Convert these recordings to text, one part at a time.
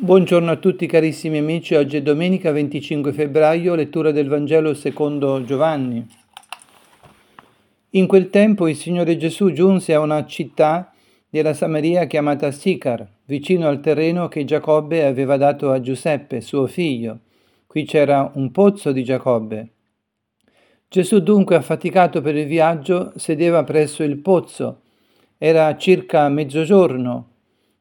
Buongiorno a tutti carissimi amici, oggi è domenica 25 febbraio, lettura del Vangelo secondo Giovanni. In quel tempo il Signore Gesù giunse a una città della Samaria chiamata Sicar, vicino al terreno che Giacobbe aveva dato a Giuseppe, suo figlio. Qui c'era un pozzo di Giacobbe. Gesù dunque, affaticato per il viaggio, sedeva presso il pozzo. Era circa mezzogiorno.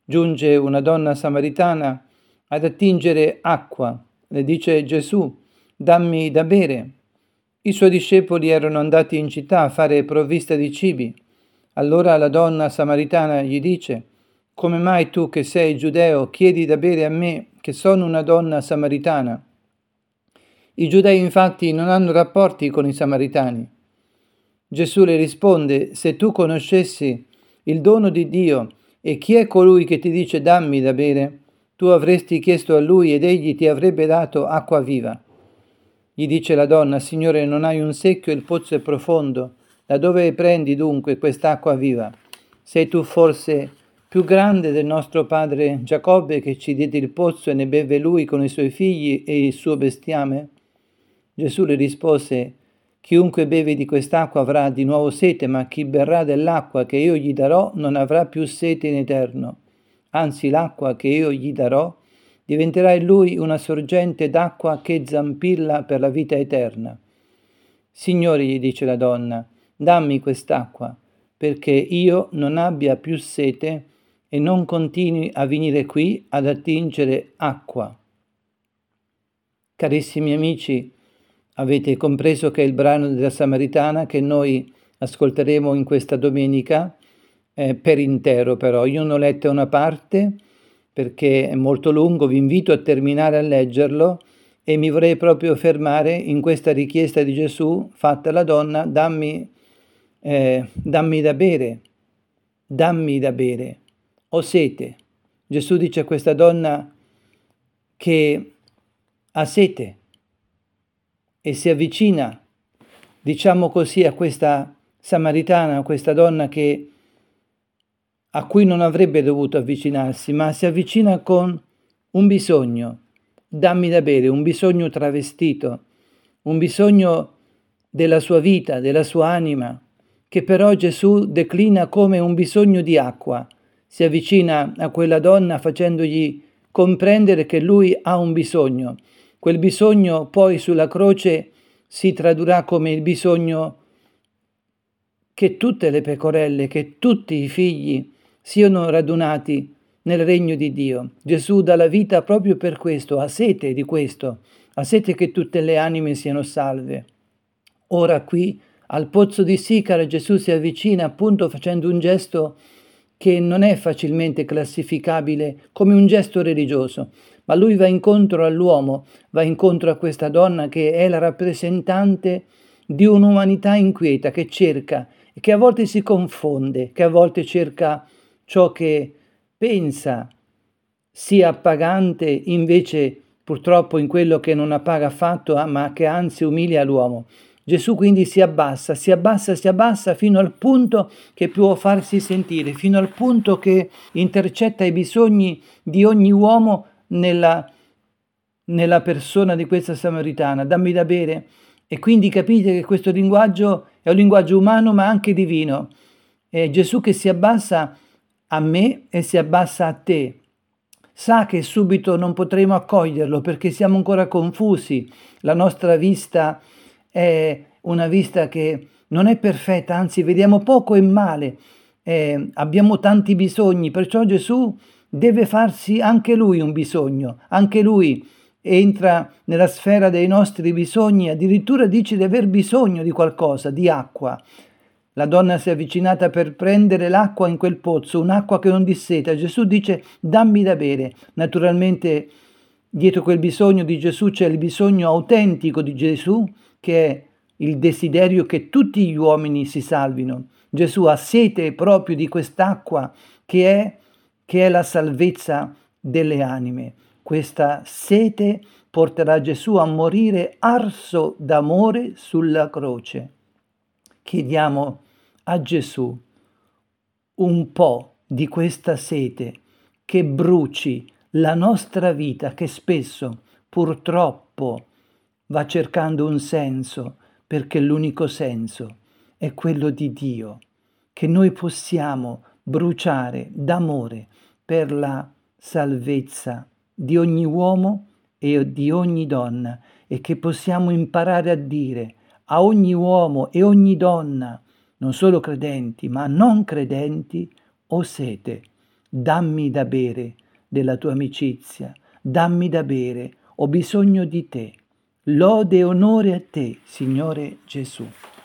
Giunge una donna samaritana ad attingere acqua. Le dice Gesù, dammi da bere. I suoi discepoli erano andati in città a fare provvista di cibi. Allora la donna samaritana gli dice, come mai tu che sei giudeo chiedi da bere a me che sono una donna samaritana? I giudei infatti non hanno rapporti con i samaritani. Gesù le risponde, se tu conoscessi il dono di Dio e chi è colui che ti dice dammi da bere, tu avresti chiesto a lui ed egli ti avrebbe dato acqua viva. Gli dice la donna, Signore, non hai un secchio e il pozzo è profondo. Da dove prendi dunque quest'acqua viva? Sei tu forse più grande del nostro padre Giacobbe che ci diede il pozzo e ne beve lui con i suoi figli e il suo bestiame? Gesù le rispose, Chiunque beve di quest'acqua avrà di nuovo sete, ma chi berrà dell'acqua che io gli darò non avrà più sete in eterno anzi l'acqua che io gli darò, diventerà in lui una sorgente d'acqua che zampilla per la vita eterna. Signore, gli dice la donna, dammi quest'acqua, perché io non abbia più sete e non continui a venire qui ad attingere acqua. Carissimi amici, avete compreso che il brano della Samaritana che noi ascolteremo in questa domenica eh, per intero però. Io ne ho letto una parte perché è molto lungo, vi invito a terminare a leggerlo e mi vorrei proprio fermare in questa richiesta di Gesù fatta alla donna, dammi, eh, dammi da bere, dammi da bere, ho sete. Gesù dice a questa donna che ha sete e si avvicina, diciamo così, a questa samaritana, a questa donna che a cui non avrebbe dovuto avvicinarsi, ma si avvicina con un bisogno, dammi da bere, un bisogno travestito, un bisogno della sua vita, della sua anima, che però Gesù declina come un bisogno di acqua. Si avvicina a quella donna facendogli comprendere che lui ha un bisogno. Quel bisogno poi sulla croce si tradurrà come il bisogno che tutte le pecorelle, che tutti i figli siano radunati nel regno di Dio. Gesù dà la vita proprio per questo, ha sete di questo, ha sete che tutte le anime siano salve. Ora qui al pozzo di Sicara Gesù si avvicina appunto facendo un gesto che non è facilmente classificabile come un gesto religioso, ma lui va incontro all'uomo, va incontro a questa donna che è la rappresentante di un'umanità inquieta che cerca e che a volte si confonde, che a volte cerca ciò che pensa sia appagante invece purtroppo in quello che non appaga affatto, ah, ma che anzi umilia l'uomo. Gesù quindi si abbassa, si abbassa, si abbassa fino al punto che può farsi sentire, fino al punto che intercetta i bisogni di ogni uomo nella, nella persona di questa samaritana. Dammi da bere. E quindi capite che questo linguaggio è un linguaggio umano ma anche divino. È Gesù che si abbassa a me e si abbassa a te. Sa che subito non potremo accoglierlo perché siamo ancora confusi, la nostra vista è una vista che non è perfetta, anzi vediamo poco e male, eh, abbiamo tanti bisogni, perciò Gesù deve farsi anche lui un bisogno, anche lui entra nella sfera dei nostri bisogni, addirittura dice di aver bisogno di qualcosa, di acqua. La donna si è avvicinata per prendere l'acqua in quel pozzo, un'acqua che non disseta. Gesù dice dammi da bere. Naturalmente dietro quel bisogno di Gesù c'è il bisogno autentico di Gesù che è il desiderio che tutti gli uomini si salvino. Gesù ha sete proprio di quest'acqua che è, che è la salvezza delle anime. Questa sete porterà Gesù a morire arso d'amore sulla croce. Chiediamo a Gesù. Un po' di questa sete che bruci la nostra vita che spesso purtroppo va cercando un senso perché l'unico senso è quello di Dio, che noi possiamo bruciare d'amore per la salvezza di ogni uomo e di ogni donna e che possiamo imparare a dire a ogni uomo e ogni donna, non solo credenti, ma non credenti, o sete, dammi da bere della tua amicizia, dammi da bere, ho bisogno di te. Lode e onore a te, Signore Gesù.